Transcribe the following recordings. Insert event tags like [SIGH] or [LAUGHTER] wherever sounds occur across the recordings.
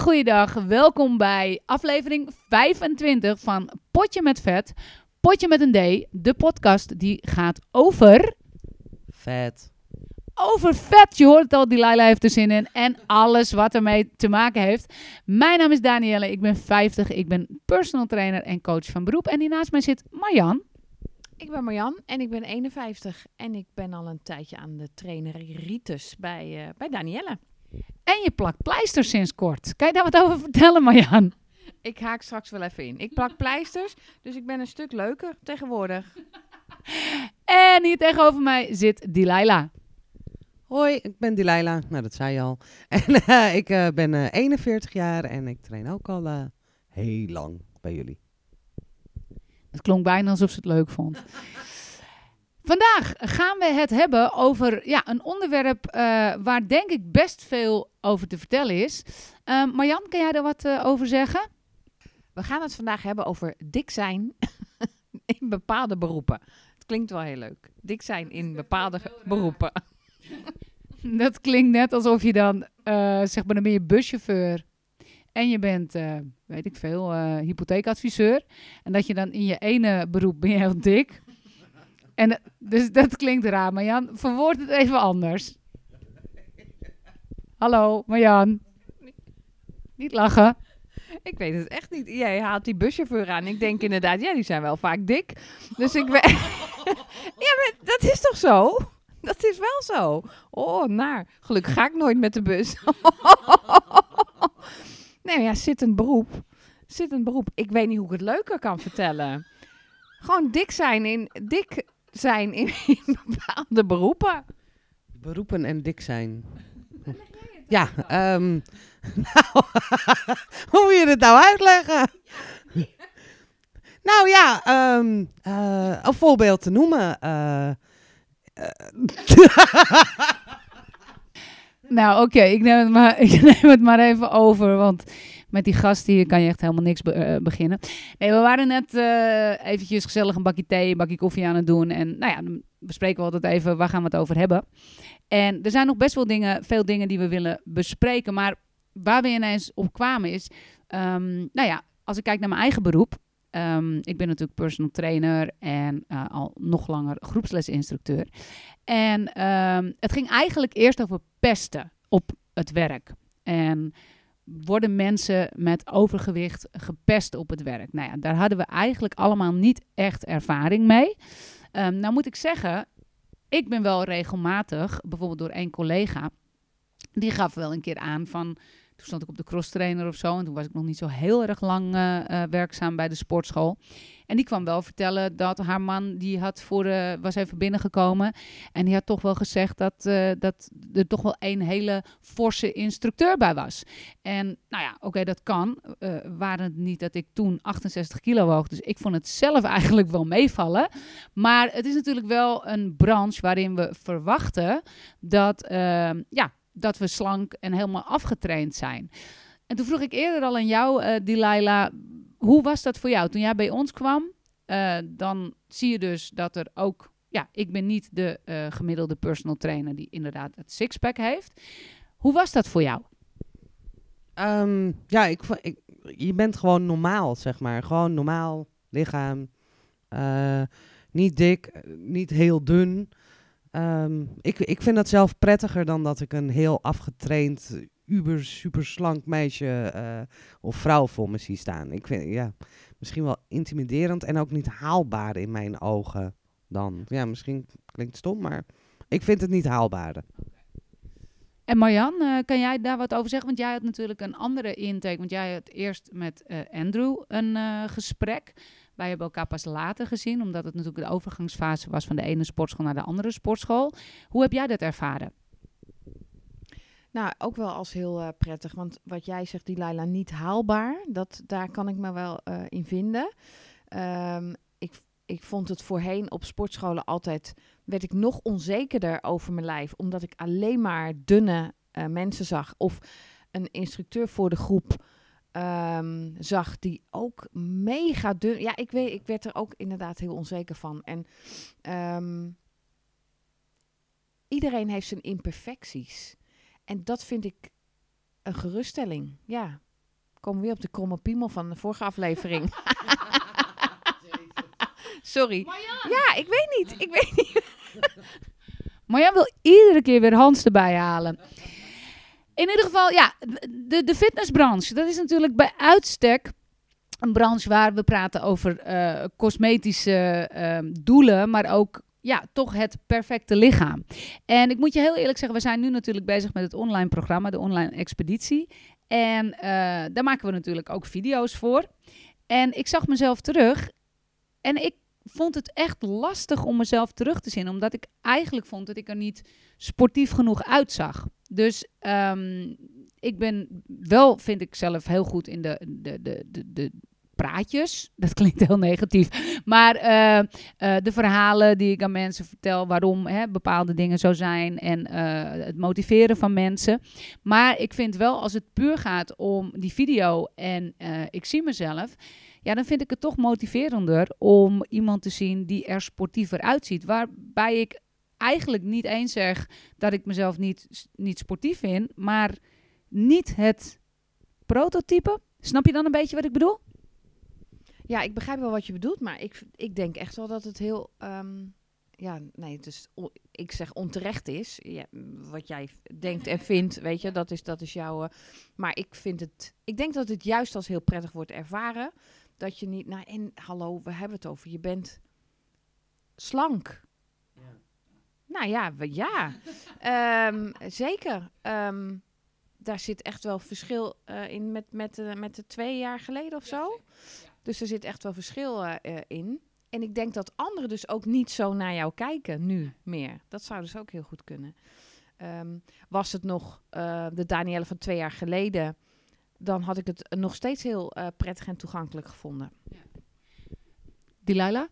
Hele goede dag. Welkom bij aflevering 25 van Potje met Vet. Potje met een D. De podcast die gaat over. Vet. Over vet. Je hoort het al, Delilah heeft er zin in. En alles wat ermee te maken heeft. Mijn naam is Danielle. Ik ben 50. Ik ben personal trainer en coach van beroep. En hier naast mij zit Marjan. Ik ben Marjan en ik ben 51 en ik ben al een tijdje aan de trainer Ritus bij, uh, bij Danielle. En je plakt pleisters sinds kort. Kan je daar wat over vertellen, Marjan? Ik haak straks wel even in. Ik plak pleisters, dus ik ben een stuk leuker tegenwoordig. En hier tegenover mij zit Delilah. Hoi, ik ben Delilah. Nou, dat zei je al. [LAUGHS] En uh, ik uh, ben uh, 41 jaar en ik train ook al heel lang bij jullie. Het klonk bijna alsof ze het leuk vond. Vandaag gaan we het hebben over ja, een onderwerp uh, waar denk ik best veel over te vertellen is. Uh, Marjan, kan jij er wat uh, over zeggen? We gaan het vandaag hebben over dik zijn [LAUGHS] in bepaalde beroepen. Het klinkt wel heel leuk. Dik zijn in bepaalde beroepen. [LAUGHS] Dat klinkt net alsof je dan, zeg maar, dan ben je buschauffeur. En je bent, weet ik veel, hypotheekadviseur. En dat je dan in je ene beroep ben je heel dik. En dus dat klinkt raar, Marjan. Verwoord het even anders. Hallo, Marjan. Niet lachen. Ik weet het echt niet. Jij haalt die buschauffeur aan. Ik denk inderdaad, ja, die zijn wel vaak dik. Dus ik weet... [LAUGHS] ja, maar dat is toch zo? Dat is wel zo. Oh, naar. Gelukkig ga ik nooit met de bus. [LAUGHS] nee, ja, zittend beroep. Zittend beroep. Ik weet niet hoe ik het leuker kan vertellen. Gewoon dik zijn in... Dik zijn in, in bepaalde beroepen. Beroepen en dik zijn. Ja, um, [LAUGHS] nou, [LAUGHS] hoe moet je het nou uitleggen? nou ja, um, uh, een voorbeeld te noemen. Uh, [LAUGHS] nou, oké, okay, ik, neem ik neem het maar even over, want met die gast hier kan je echt helemaal niks be uh, beginnen. Nee, we waren net uh, eventjes gezellig een bakje thee, een bakje koffie aan het doen. En nou ja, dan bespreken we altijd even, waar gaan we het over hebben? En er zijn nog best wel dingen, veel dingen die we willen bespreken. Maar waar we ineens op kwamen is, um, nou ja, als ik kijk naar mijn eigen beroep. Um, ik ben natuurlijk personal trainer en uh, al nog langer groepslesinstructeur. En um, het ging eigenlijk eerst over pesten op het werk. En worden mensen met overgewicht gepest op het werk? Nou ja, daar hadden we eigenlijk allemaal niet echt ervaring mee. Um, nou moet ik zeggen, ik ben wel regelmatig, bijvoorbeeld door één collega, die gaf wel een keer aan van. Toen stond ik op de crosstrainer of zo. En toen was ik nog niet zo heel erg lang uh, uh, werkzaam bij de sportschool. En die kwam wel vertellen dat haar man, die had voor, uh, was even binnengekomen. En die had toch wel gezegd dat, dat er toch wel een hele forse instructeur bij was. En nou ja, oké, dat kan. Waren het niet dat ik toen 68 kilo woog. Dus ik vond het zelf eigenlijk wel meevallen. Maar het is natuurlijk wel een branche waarin we verwachten dat, ja, dat we slank en helemaal afgetraind zijn. En toen vroeg ik eerder al aan jou, uh, Delilah, hoe was dat voor jou? Toen jij bij ons kwam, uh, dan zie je dus dat er ook, ja, ik ben niet de uh, gemiddelde personal trainer die inderdaad het sixpack heeft. Hoe was dat voor jou? Um, ja, ik, je bent gewoon normaal, zeg maar. Gewoon normaal lichaam. Niet dik, niet heel dun. Um, ik, ik vind dat zelf prettiger dan dat ik een heel afgetraind, uber super slank meisje uh, of vrouw voor me zie staan. Ik vind ja, misschien wel intimiderend en ook niet haalbaar in mijn ogen dan. Ja, misschien klinkt het stom, maar ik vind het niet haalbaar. En Marjan, uh, kan jij daar wat over zeggen? Want jij had natuurlijk een andere intake. Want jij had eerst met uh, Andrew een gesprek. Wij hebben elkaar pas later gezien, omdat het natuurlijk de overgangsfase was van de ene sportschool naar de andere sportschool. Hoe heb jij dat ervaren? Nou, ook wel als heel uh, prettig. Want wat jij zegt, die Laila, niet haalbaar. Dat, daar kan ik me wel uh, in vinden. Um, ik, ik vond het voorheen op sportscholen altijd... werd ik nog onzekerder over mijn lijf. Omdat ik alleen maar dunne uh, mensen zag. Of een instructeur voor de groep um, zag die ook mega dun... Ja, ik, weet, ik werd er ook inderdaad heel onzeker van. En um, iedereen heeft zijn imperfecties. En dat vind ik een geruststelling. Ja, komen we weer op de kromme piemel van de vorige aflevering. [LAUGHS] [LAUGHS] Sorry. Ja, ik weet niet. Ik weet niet. [LAUGHS] Maar jij wil iedere keer weer Hans erbij halen. In ieder geval, ja, de, de fitnessbranche. Dat is natuurlijk bij uitstek een branche waar we praten over eh, cosmetische ehm, doelen, maar ook ja, toch het perfecte lichaam. En ik moet je heel eerlijk zeggen, we zijn nu natuurlijk bezig met het online programma, de online expeditie. En eh, daar maken we natuurlijk ook video's voor. En ik zag mezelf terug en ik vond het echt lastig om mezelf terug te zien, omdat ik eigenlijk vond dat ik er niet sportief genoeg uitzag. Dus ehm, ik ben wel, vind ik zelf, heel goed in de, de, de, de, de praatjes. [LAUGHS] Dat klinkt heel negatief. Maar uh, uh, de verhalen die ik aan mensen vertel, waarom hè, bepaalde dingen zo zijn en uh, het motiveren van mensen. Maar ik vind wel, als het puur gaat om die video en ik zie mezelf, ja, dan vind ik het toch motiverender om iemand te zien die er sportiever uitziet. Waarbij ik eigenlijk niet eens zeg dat ik mezelf niet, niet sportief vind, maar niet het prototype. Snap je dan een beetje wat ik bedoel? Ja, ik begrijp wel wat je bedoelt, maar ik, ik denk echt wel dat het heel. Um, ja, nee, het is, ik zeg onterecht is. Ja, wat jij denkt en vindt, weet je, dat is, dat is jouw. Uh, maar ik vind het. Ik denk dat het juist als heel prettig wordt ervaren. Dat je niet. Nou, en hallo, we hebben het over. Je bent slank. Ja. Nou ja, we, ja. um, [LAUGHS] zeker. Um, daar zit echt wel verschil uh, in met, met, uh, met de twee jaar geleden of zo. Ja, dus er zit echt wel verschil uh, in. En ik denk dat anderen dus ook niet zo naar jou kijken nu meer. Dat zou dus ook heel goed kunnen. Um, was het nog de Danielle van twee jaar geleden, dan had ik het nog steeds heel uh, prettig en toegankelijk gevonden. Ja. Delilah?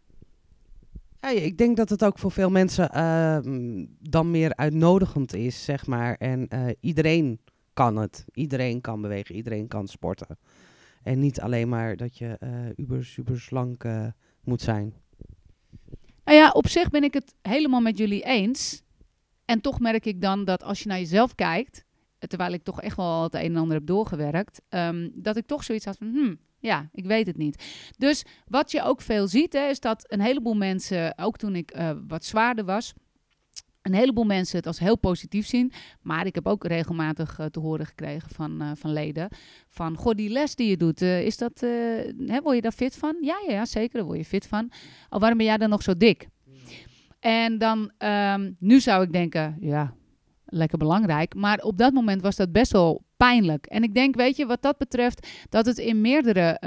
Ja, ik denk dat het ook voor veel mensen uh, dan meer uitnodigend is, zeg maar. En iedereen kan het. Iedereen kan bewegen, iedereen kan sporten. En niet alleen maar dat je uh, uber super slank uh, moet zijn. Nou ja, op zich ben ik het helemaal met jullie eens. En toch merk ik dan dat als je naar jezelf kijkt, terwijl ik toch echt wel het een en ander heb doorgewerkt, um, dat ik toch zoiets had van, hmm, ja, ik weet het niet. Dus wat je ook veel ziet, hè, is dat een heleboel mensen, ook toen ik uh, wat zwaarder was, een heleboel mensen het als heel positief zien. Maar ik heb ook regelmatig uh, te horen gekregen van, uh, van leden. Van, goh, die les die je doet, uh, is dat, hè, word je daar fit van? Ja, ja, zeker, daar word je fit van. Al waarom ben jij dan nog zo dik? En dan, um, nu zou ik denken, ja, lekker belangrijk. Maar op dat moment was dat best wel pijnlijk. En ik denk, weet je, wat dat betreft, dat het in meerdere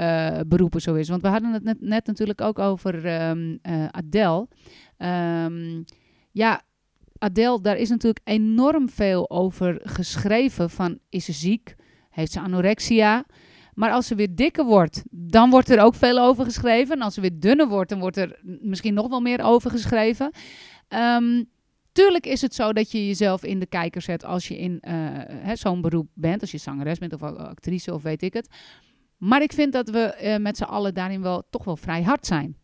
beroepen zo is. Want we hadden het net, natuurlijk ook over um, Adele. Um, ja, Adele, daar is natuurlijk enorm veel over geschreven van is ze ziek, heeft ze anorexia. Maar als ze weer dikker wordt, dan wordt er ook veel over geschreven. En als ze weer dunner wordt, dan wordt er misschien nog wel meer over geschreven. Um, tuurlijk is het zo dat je jezelf in de kijker zet als je in uh, zo'n beroep bent. Als je zangeres bent of actrice of weet ik het. Maar ik vind dat we uh, met z'n allen daarin wel toch wel vrij hard zijn.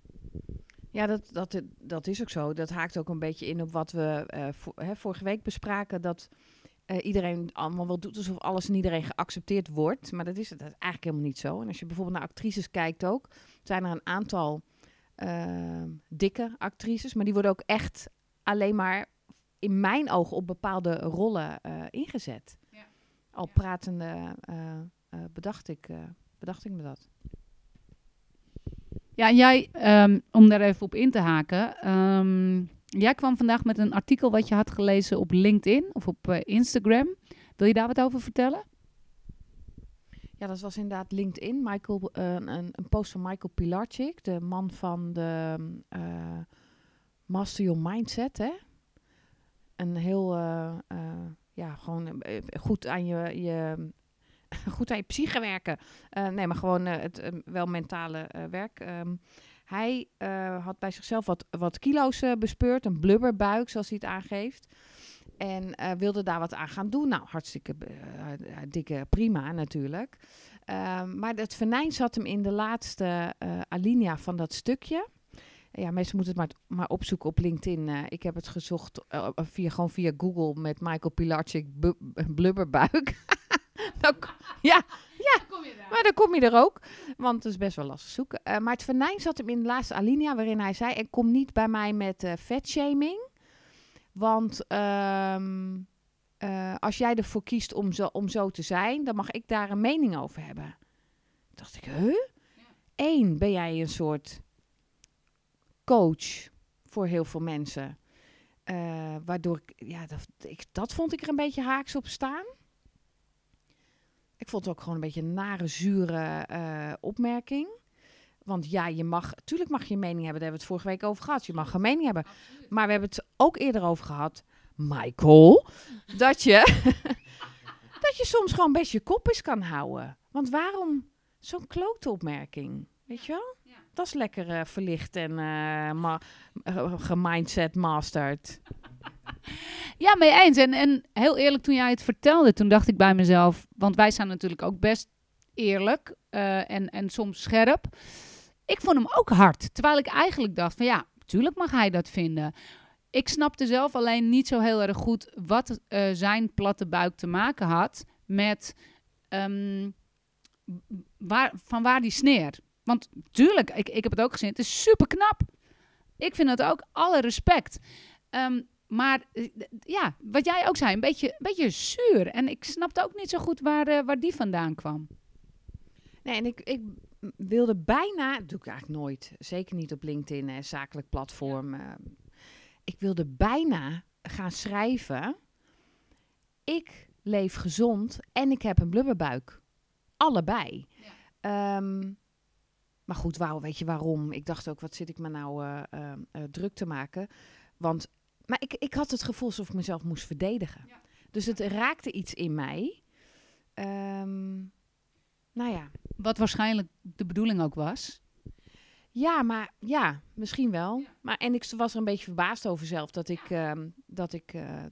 Ja, dat, dat, dat is ook zo. Dat haakt ook een beetje in op wat we voor, hè, vorige week bespraken. Dat iedereen allemaal wel doet alsof alles en iedereen geaccepteerd wordt. Maar dat is het eigenlijk helemaal niet zo. En als je bijvoorbeeld naar actrices kijkt ook, zijn er een aantal dikke actrices. Maar die worden ook echt alleen maar in mijn ogen op bepaalde rollen ingezet. Ja. Al pratende bedacht, ik, bedacht ik me dat. Ja, en jij, um, om daar even op in te haken. Um, jij kwam vandaag met een artikel wat je had gelezen op LinkedIn of op uh, Instagram. Wil je daar wat over vertellen? Ja, dat was inderdaad LinkedIn. Michael, uh, een, een, post van Michael Pilarczyk, de man van de uh, Master Your Mindset. Hè? Een heel, ja, gewoon goed aan je, je [LAUGHS] goed aan je psyche werken. Nee, maar gewoon het wel mentale werk. Um, hij had bij zichzelf wat, wat kilo's bespeurd, een blubberbuik, zoals hij het aangeeft. En wilde daar wat aan gaan doen. Nou, hartstikke dikke prima natuurlijk. Ehm, maar het venijn zat hem in de laatste alinea van dat stukje. Ja, mensen moeten het maar, maar opzoeken op LinkedIn. ik heb het gezocht via, gewoon via Google met Michael Pilarczyk blubberbuik. [LAUGHS] Dan ko- ja, maar dan kom je er ook. Want het is best wel lastig zoeken. Eh, maar het venijn zat hem in de laatste alinea waarin hij zei... en kom niet bij mij met eh vetshaming. Want ehm, eh, als jij ervoor kiest om zo, om zo te zijn... dan mag ik daar een mening over hebben. Toen dacht ik, huh? Eén, ben jij een soort coach voor heel veel mensen... Eh, waardoor ik, ja, dat, ik, dat vond ik er een beetje haaks op staan. Ik vond het ook gewoon een beetje een nare, zure eh, opmerking. Want ja, je mag, tuurlijk mag je een mening hebben. Daar hebben we het vorige week over gehad. Je mag een mening hebben. Maar we hebben het ook eerder over gehad, Michael, dat je, [LAUGHS] dat je soms gewoon best je kop eens kan houden. Want waarom zo'n klote opmerking? Weet je wel? Dat is lekker eh, verlicht en eh, gemindset mastered. [LAUGHS] Ja, mee eens. En, en heel eerlijk, toen jij het vertelde, toen dacht ik bij mezelf... Want wij zijn natuurlijk ook best eerlijk en, en soms scherp. Ik vond hem ook hard. Terwijl ik eigenlijk dacht van ja, tuurlijk mag hij dat vinden. Ik snapte zelf alleen niet zo heel erg goed wat zijn platte buik te maken had met ehm, waar, van waar die sneer. Want tuurlijk, ik, ik heb het ook gezien, het is super knap. Ik vind het ook, alle respect. Ehm, maar eh, ja, wat jij ook zei, een beetje, een beetje zuur. En ik snapte ook niet zo goed waar, eh, waar die vandaan kwam. Nee, en ik, ik wilde bijna, dat doe ik eigenlijk nooit, zeker niet op LinkedIn, een zakelijk platform. eh, ik wilde bijna gaan schrijven, ik leef gezond en ik heb een blubberbuik. Allebei. Ehm, maar goed, wauw, weet je waarom? Ik dacht ook, wat zit ik me nou eh, eh, eh, druk te maken? Want, maar ik, ik had het gevoel alsof ik mezelf moest verdedigen. Dus het raakte iets in mij. Ehm, nou ja, Wat waarschijnlijk de bedoeling ook was. ja, maar ja, misschien wel. Maar en ik was er een beetje verbaasd over zelf dat ik ehm, dat ik eh,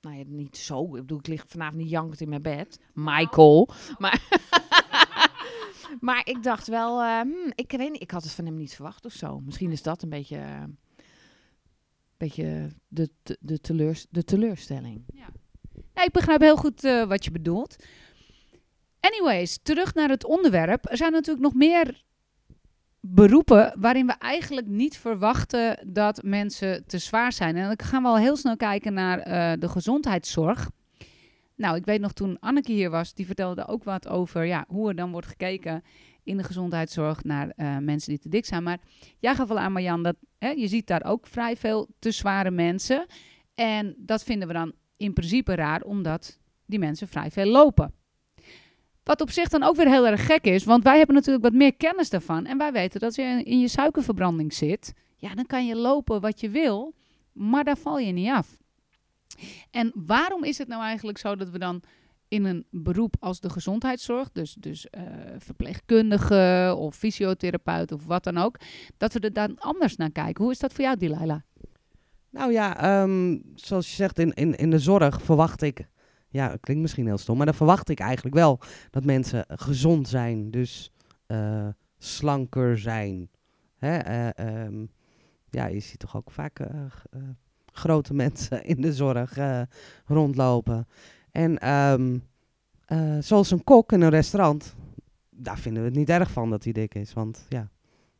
nou ja, niet zo. Ik bedoel, ik lig vanavond niet jankend in mijn bed, Michael. Maar maar ik dacht wel, eh, hmm, ik weet ik had het van hem niet verwacht of zo. Misschien is dat een beetje, eh, beetje de, de, de, teleurs, de teleurstelling. Ja, ik begrijp heel goed eh, wat je bedoelt. Anyways, terug naar het onderwerp. Er zijn natuurlijk nog meer beroepen waarin we eigenlijk niet verwachten dat mensen te zwaar zijn. En dan gaan we al heel snel kijken naar de gezondheidszorg. Nou, ik weet nog toen Anneke hier was, die vertelde ook wat over ja, hoe er dan wordt gekeken in de gezondheidszorg naar eh, mensen die te dik zijn. Maar jij gaf al aan, Marjan, dat hè, je ziet daar ook vrij veel te zware mensen. En dat vinden we dan in principe raar, omdat die mensen vrij veel lopen. Wat op zich dan ook weer heel erg gek is, want wij hebben natuurlijk wat meer kennis daarvan. En wij weten dat als je in je suikerverbranding zit, ja, dan kan je lopen wat je wil, maar daar val je niet af. En waarom is het nou eigenlijk zo dat we dan in een beroep als de gezondheidszorg, dus, dus eh, verpleegkundige of fysiotherapeut of wat dan ook, dat we er dan anders naar kijken? Hoe is dat voor jou, Delilah? Nou ja, ehm, zoals je zegt, in, in, in de zorg verwacht ik... Ja, het klinkt misschien heel stom, maar dan verwacht ik eigenlijk wel dat mensen gezond zijn. Dus eh, slanker zijn. Hè? eh, ehm, ja, je ziet toch ook vaak grote [LAUGHS] mensen in de zorg eh, rondlopen. En eh, zoals een kok in een restaurant, daar vinden we het niet erg van dat hij dik is. Want ja,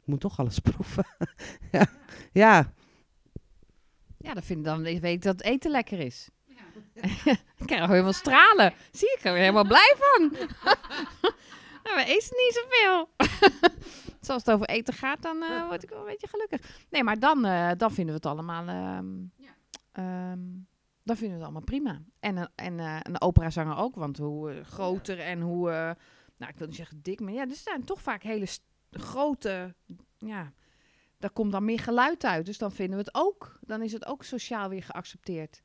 moet toch alles [LAUGHS] proeven. ja, ja, Ja, dan, vind, dan weet ik dat eten lekker is. [LAUGHS] ik krijg helemaal stralen. Zie ik er helemaal blij van. Nou, we eten niet zoveel. Zoals het over eten gaat, dan eh, word ik wel een beetje gelukkig. Nee, maar dan, dan vinden we het allemaal... ehm, ehm, dan vinden we het allemaal prima. En, en eh, een operazanger ook, want hoe eh, groter en hoe... eh, nou, ik wil niet zeggen dik, maar ja, er zijn toch vaak hele grote... Ja, daar komt dan meer geluid uit. Dus dan vinden we het ook. Dan is het ook sociaal weer geaccepteerd.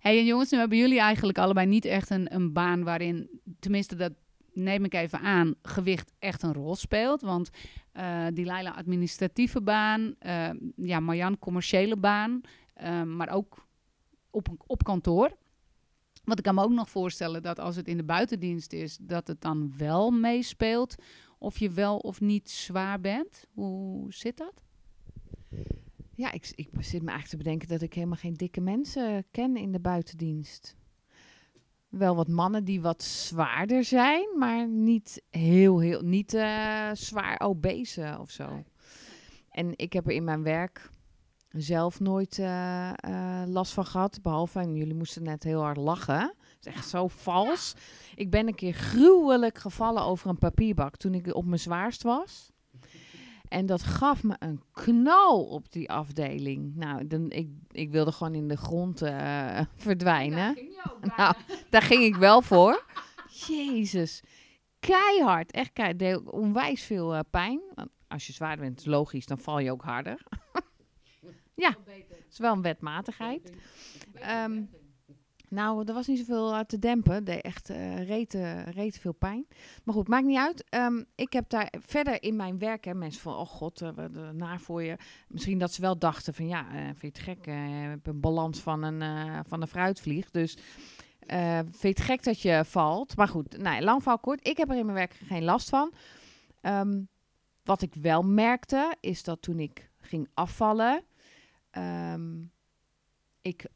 Hey, en jongens, nu hebben jullie eigenlijk allebei niet echt een, een baan waarin, tenminste dat neem ik even aan, gewicht echt een rol speelt. Want eh die Laila administratieve baan, eh, ja, Marjan commerciële baan, eh, maar ook op, op kantoor. Want ik kan me ook nog voorstellen dat als het in de buitendienst is, dat het dan wel meespeelt of je wel of niet zwaar bent. Hoe zit dat? Ja, ik, ik zit me eigenlijk te bedenken dat ik helemaal geen dikke mensen ken in de buitendienst. Wel wat mannen die wat zwaarder zijn, maar niet heel, heel, niet eh, zwaar obese of zo. En ik heb er in mijn werk zelf nooit eh, eh, last van gehad, behalve, en jullie moesten net heel hard lachen. Het is echt zo vals. Ik ben een keer gruwelijk gevallen over een papierbak toen ik op mijn zwaarst was. En dat gaf me een knal op die afdeling. Nou, dan, ik, ik wilde gewoon in de grond eh, [LAUGHS] verdwijnen. Nou, daar ging ik wel voor. [LAUGHS] Jezus. Keihard. Echt keihard. Deed ook onwijs veel eh, pijn. Want als je zwaar bent, is logisch, dan val je ook harder. [LAUGHS] ja, het is wel een wetmatigheid. Ehm, nou, er was niet zoveel uh, te dempen. Deed echt uh, rete, rete veel pijn. Maar goed, maakt niet uit. Um, ik heb daar verder in mijn werk, hè, mensen van, oh god, uh, naar voor je. Misschien dat ze wel dachten van, ja, vind je het gek? hebt een balans van een, van een fruitvlieg. Dus vind je het gek dat je valt? Maar goed, nou, lang val kort. Ik heb er in mijn werk geen last van. Um, wat ik wel merkte, is dat toen ik ging afvallen, um, ik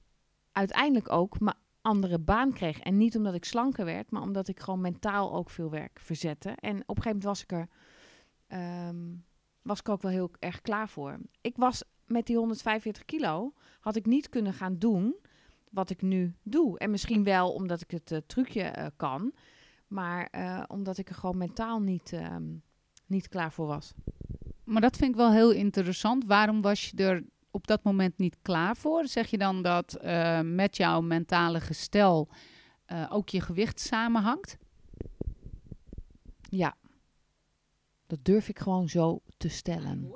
uiteindelijk ook mijn andere baan kreeg. En niet omdat ik slanker werd, maar omdat ik gewoon mentaal ook veel werk verzette. En op een gegeven moment was ik er, um, was ik ook wel heel erg klaar voor. Ik was met die 145 kilo, had ik niet kunnen gaan doen wat ik nu doe. En misschien wel omdat ik het uh, trucje uh, kan, maar uh, omdat ik er gewoon mentaal niet, um, niet klaar voor was. Maar dat vind ik wel heel interessant. Waarom was je er op dat moment niet klaar voor? Zeg je dan dat uh, met jouw mentale gestel uh, ook je gewicht samenhangt? Ja. Dat durf ik gewoon zo te stellen.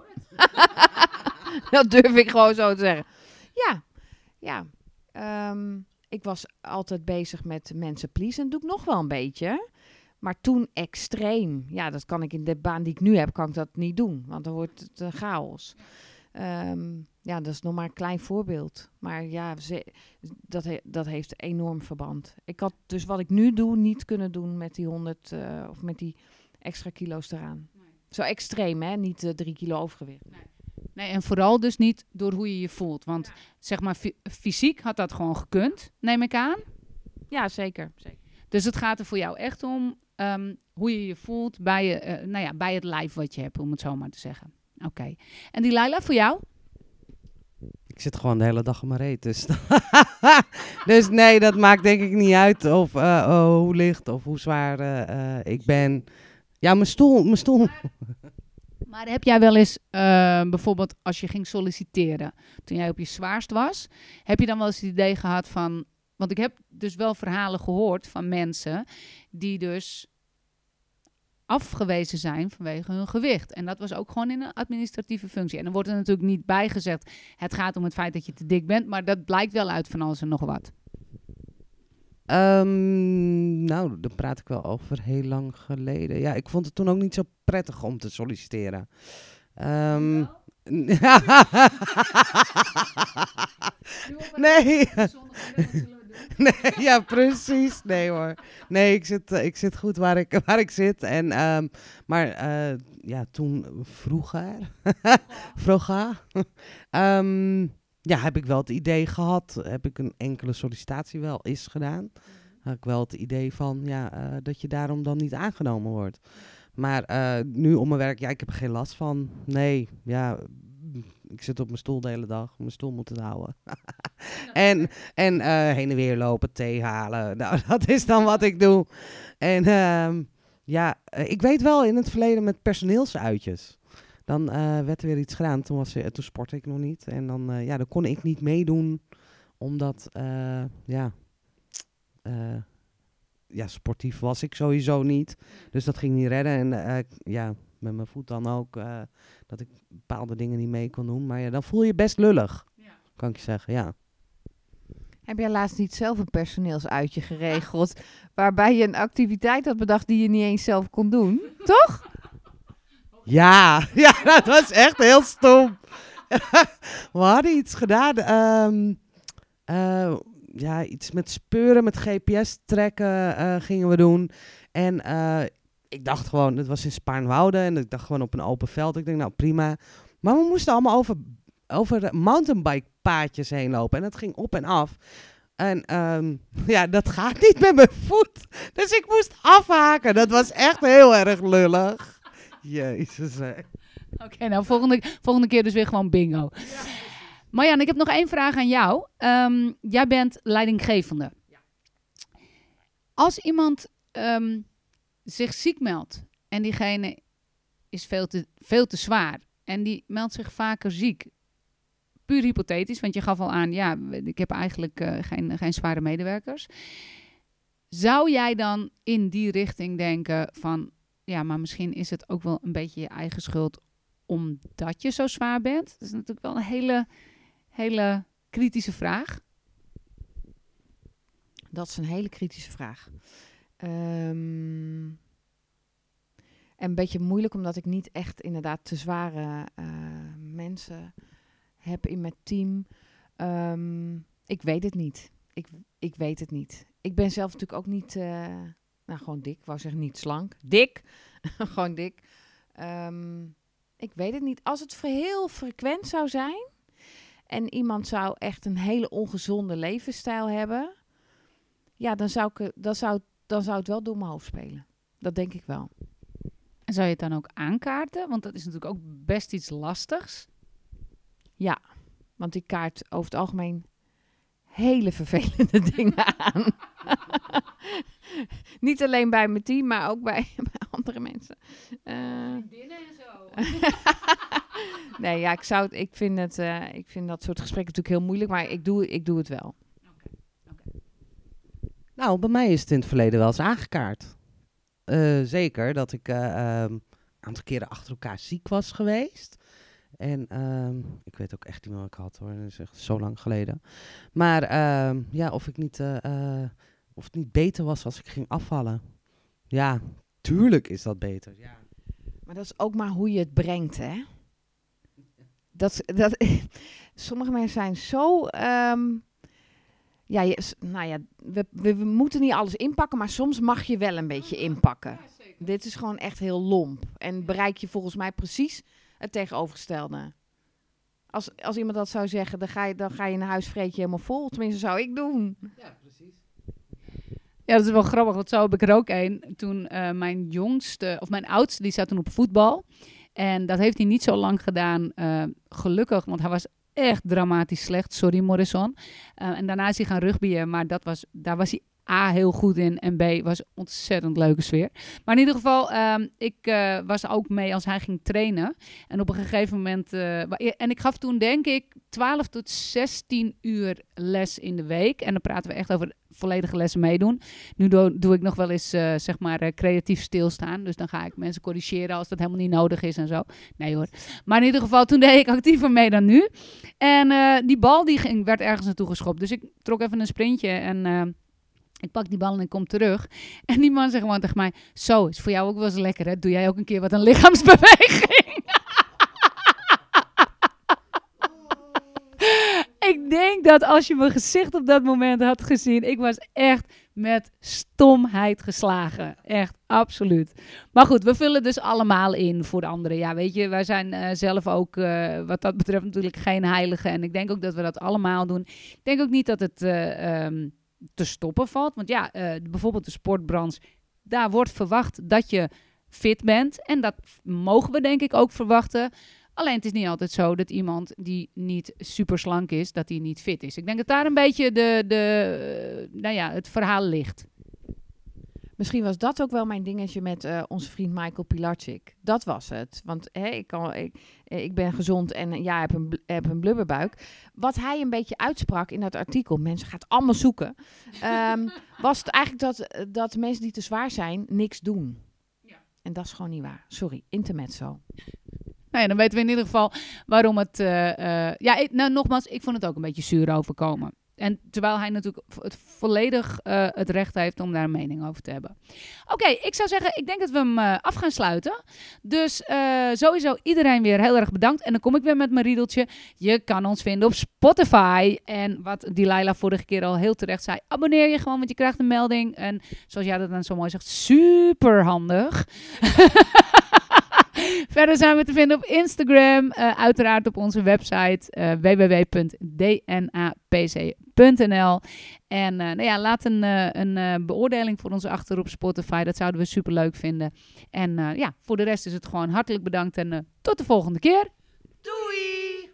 [LAUGHS] dat durf ik gewoon zo te zeggen. Ja, ja. Um, ik was altijd bezig met mensen pleasen. Dat doe ik nog wel een beetje. Maar toen extreem. Ja, dat kan ik in de baan die ik nu heb, kan ik dat niet doen. Want dan wordt het uh, chaos. Um, ja, dat is nog maar een klein voorbeeld. Maar ja, ze, dat, he, dat heeft enorm verband. Ik had dus wat ik nu doe niet kunnen doen met die 100 uh, of met die extra kilo's eraan. Nee. Zo extreem, hè? Niet uh, drie kilo overgewicht. Nee. nee, en vooral dus niet door hoe je je voelt. Want ja. zeg maar, fysiek had dat gewoon gekund, neem ik aan. Ja, zeker. zeker. Dus het gaat er voor jou echt om um, hoe je je voelt bij, je, uh, nou ja, bij het lijf wat je hebt, om het zo maar te zeggen. Oké. Okay. En die Laila, voor jou? Ik zit gewoon de hele dag op mijn reet. Dus, [LAUGHS] dus nee, dat maakt denk ik niet uit of uh, oh, hoe licht of hoe zwaar uh, ik ben. Ja, mijn stoel. Mijn stoel. Maar, heb jij wel eens, bijvoorbeeld als je ging solliciteren, toen jij op je zwaarst was, heb je dan wel eens het idee gehad van. Want ik heb dus wel verhalen gehoord van mensen die dus afgewezen zijn vanwege hun gewicht. En dat was ook gewoon in een administratieve functie. En dan wordt er natuurlijk niet bijgezegd, het gaat om het feit dat je te dik bent, maar dat blijkt wel uit van alles en nog wat. Um, nou, daar praat ik wel over heel lang geleden. Ja, ik vond het toen ook niet zo prettig om te solliciteren. Um, [LAUGHS] nee. [LAUGHS] nee, ja, precies. Nee hoor. Nee, ik zit, uh, ik zit goed waar ik, [LAUGHS] waar ik zit. En, um, maar uh, ja, toen vroeger, [LAUGHS] vroeger, um, ja, heb ik wel het idee gehad, heb ik een enkele sollicitatie wel eens gedaan. Had ik wel het idee van, ja, uh, dat je daarom dan niet aangenomen wordt. Maar nu om mijn werk, ja, ik heb er geen last van. Nee, ja, ik zit op mijn stoel de hele dag. Mijn stoel moet het houden. [LAUGHS] en en uh, heen en weer lopen, thee halen. [LAUGHS] Nou, dat is dan wat ik doe. En uh, ja, ik weet wel in het verleden met personeelsuitjes. Dan uh, werd er weer iets gedaan. Toen, was, toen sportte ik nog niet. En dan, uh, ja, dan kon ik niet meedoen. Omdat, ja... ja, sportief was ik sowieso niet. Dus dat ging niet redden. En ja, met mijn voet dan ook, uh, dat ik bepaalde dingen niet mee kon doen. Maar ja, dan voel je best lullig, ja. kan ik je zeggen, ja. Heb jij laatst niet zelf een personeelsuitje geregeld, [LAUGHS] waarbij je een activiteit had bedacht die je niet eens zelf kon doen, [LAUGHS] toch? Ja, [LAUGHS] ja, dat was echt heel stom. We hadden iets gedaan, um, uh, ja, iets met speuren, met GPS trekken uh, gingen we doen. En uh, ik dacht gewoon, het was in Spaarnwoude en ik dacht gewoon op een open veld. Ik denk, nou prima. Maar we moesten allemaal over, over mountainbike paadjes heen lopen. En dat ging op en af. En ehm, [LAUGHS] ja, dat gaat niet met mijn voet. Dus ik moest afhaken. Dat was echt heel erg lullig. Jezus. Oké, nou volgende, volgende keer dus weer gewoon bingo. Marjan, ik heb nog één vraag aan jou. Ehm, jij bent leidinggevende. Als iemand ehm, zich ziek meldt en diegene is veel te, veel te zwaar en die meldt zich vaker ziek, puur hypothetisch, want je gaf al aan, ja, ik heb eigenlijk eh, geen, geen zware medewerkers. Zou jij dan in die richting denken van, ja, maar misschien is het ook wel een beetje je eigen schuld omdat je zo zwaar bent? Dat is natuurlijk wel een hele, hele kritische vraag. Dat is een hele kritische vraag. Ehm, en een beetje moeilijk omdat ik niet echt inderdaad te zware eh, mensen heb in mijn team. Ehm, ik weet het niet. Ik, ik weet het niet. Ik ben zelf natuurlijk ook niet, eh, nou gewoon dik. Ik wou zeggen niet slank. Dik. [LAUGHS] gewoon dik. Ehm, ik weet het niet. Als het heel frequent zou zijn en iemand zou echt een hele ongezonde levensstijl hebben, ja, dan zou, ik, dan zou, dan zou het wel door mijn hoofd spelen. Dat denk ik wel. En zou je het dan ook aankaarten? Want dat is natuurlijk ook best iets lastigs. Ja, want ik kaart over het algemeen hele vervelende [LAUGHS] dingen aan. [LAUGHS] Niet alleen bij mijn team, maar ook bij, [LAUGHS] bij andere mensen. Eh, nee, ja, ik, zou het, ik, vind het, eh, ik vind dat soort gesprekken natuurlijk heel moeilijk, maar ik doe, ik doe het wel. Nou, bij mij is het in het verleden wel eens aangekaart. Eh, zeker dat ik een aantal keren achter elkaar ziek was geweest. En ehm, ik weet ook echt niet meer wat ik had hoor. Dat is echt zo lang geleden. Maar ehm, ja, of, ik niet, eh, of het niet beter was als ik ging afvallen. Ja, tuurlijk is dat beter. Ja. Maar dat is ook maar hoe je het brengt, hè? Dat, dat, [LAUGHS] sommige mensen zijn zo. Ja, je, nou ja, we, we, we moeten niet alles inpakken, maar soms mag je wel een beetje inpakken. Dit is gewoon echt heel lomp. En bereik je volgens mij precies het tegenovergestelde. Als, als iemand dat zou zeggen, dan ga, je, dan ga je naar huis vreet je helemaal vol. Tenminste, zou ik doen. ja, precies. Ja, dat is wel grappig, want zo heb ik er ook een. Toen eh, mijn jongste, of mijn oudste, die zat toen op voetbal. En dat heeft hij niet zo lang gedaan, eh, gelukkig, want hij was echt dramatisch slecht. Sorry, Morrison. Eh, en daarna is hij gaan rugbyen, maar dat was, daar was hij A, heel goed in en B, was ontzettend leuke sfeer. Maar in ieder geval, ehm, ik eh, was ook mee als hij ging trainen. En op een gegeven moment, eh, en ik gaf toen denk ik 12 tot 16 uur les in de week. En dan praten we echt over volledige lessen meedoen. Nu doe, ik nog wel eens, eh, zeg maar, creatief stilstaan. Dus dan ga ik mensen corrigeren als dat helemaal niet nodig is en zo. Nee hoor. Maar in ieder geval, toen [LAUGHS] deed ik actiever mee dan nu. En die bal die ging, werd ergens naartoe geschopt. Dus ik trok even een sprintje en... ik pak die bal en ik kom terug. [LAUGHS] En die man zegt gewoon tegen mij... Zo, is voor jou ook wel eens lekker, hè? Doe jij ook een keer wat een lichaamsbeweging? [LAUGHS] ik denk dat als je mijn gezicht op dat moment had gezien... Ik was echt met stomheid geslagen. Echt, absoluut. Maar goed, we vullen dus allemaal in voor de anderen. Ja, weet je, wij zijn eh, zelf ook eh, wat dat betreft natuurlijk geen heiligen. En ik denk ook dat we dat allemaal doen. Ik denk ook niet dat het eh, ehm, te stoppen valt. Want ja, eh, bijvoorbeeld de sportbranche, daar wordt verwacht dat je fit bent. En dat mogen we denk ik ook verwachten. Alleen het is niet altijd zo dat iemand die niet super slank is, dat die niet fit is. Ik denk dat daar een beetje de, de, eh, nou ja, het verhaal ligt. Misschien was dat ook wel mijn dingetje met eh, onze vriend Michael Pilarczyk. Dat was het. Want hè, ik, kan, ik, eh, ik ben gezond en eh, ja, heb een, heb een blubberbuik. Wat hij een beetje uitsprak in dat artikel, mensen gaat allemaal zoeken, ehm, [LAUGHS] was het eigenlijk dat, dat mensen die te zwaar zijn, niks doen. Ja. En dat is gewoon niet waar. Sorry, intermezzo. Nou ja, dan weten we in ieder geval waarom het... eh, eh, ja, ik- nou nogmaals, ik vond het ook een beetje zuur overkomen. En terwijl hij natuurlijk het volledig eh, het recht heeft om daar een mening over te hebben. Oké, ik zou zeggen, ik denk dat we hem eh, af gaan sluiten. Dus eh, sowieso iedereen weer heel erg bedankt. En dan kom ik weer met mijn riedeltje. Je kan ons vinden op Spotify. En wat Delilah vorige keer al heel terecht zei, abonneer je gewoon, want je krijgt een melding. En zoals jij dat dan zo mooi zegt, super handig. [LAUGHS] [LAUGHS] Verder zijn we te vinden op Instagram, eh, uiteraard op onze website uh, www.dnapc.nl. En uh, nou ja, laat een, een beoordeling voor ons achter op Spotify. Dat zouden we super leuk vinden. En ja, voor de rest is het gewoon hartelijk bedankt en tot de volgende keer. Doei!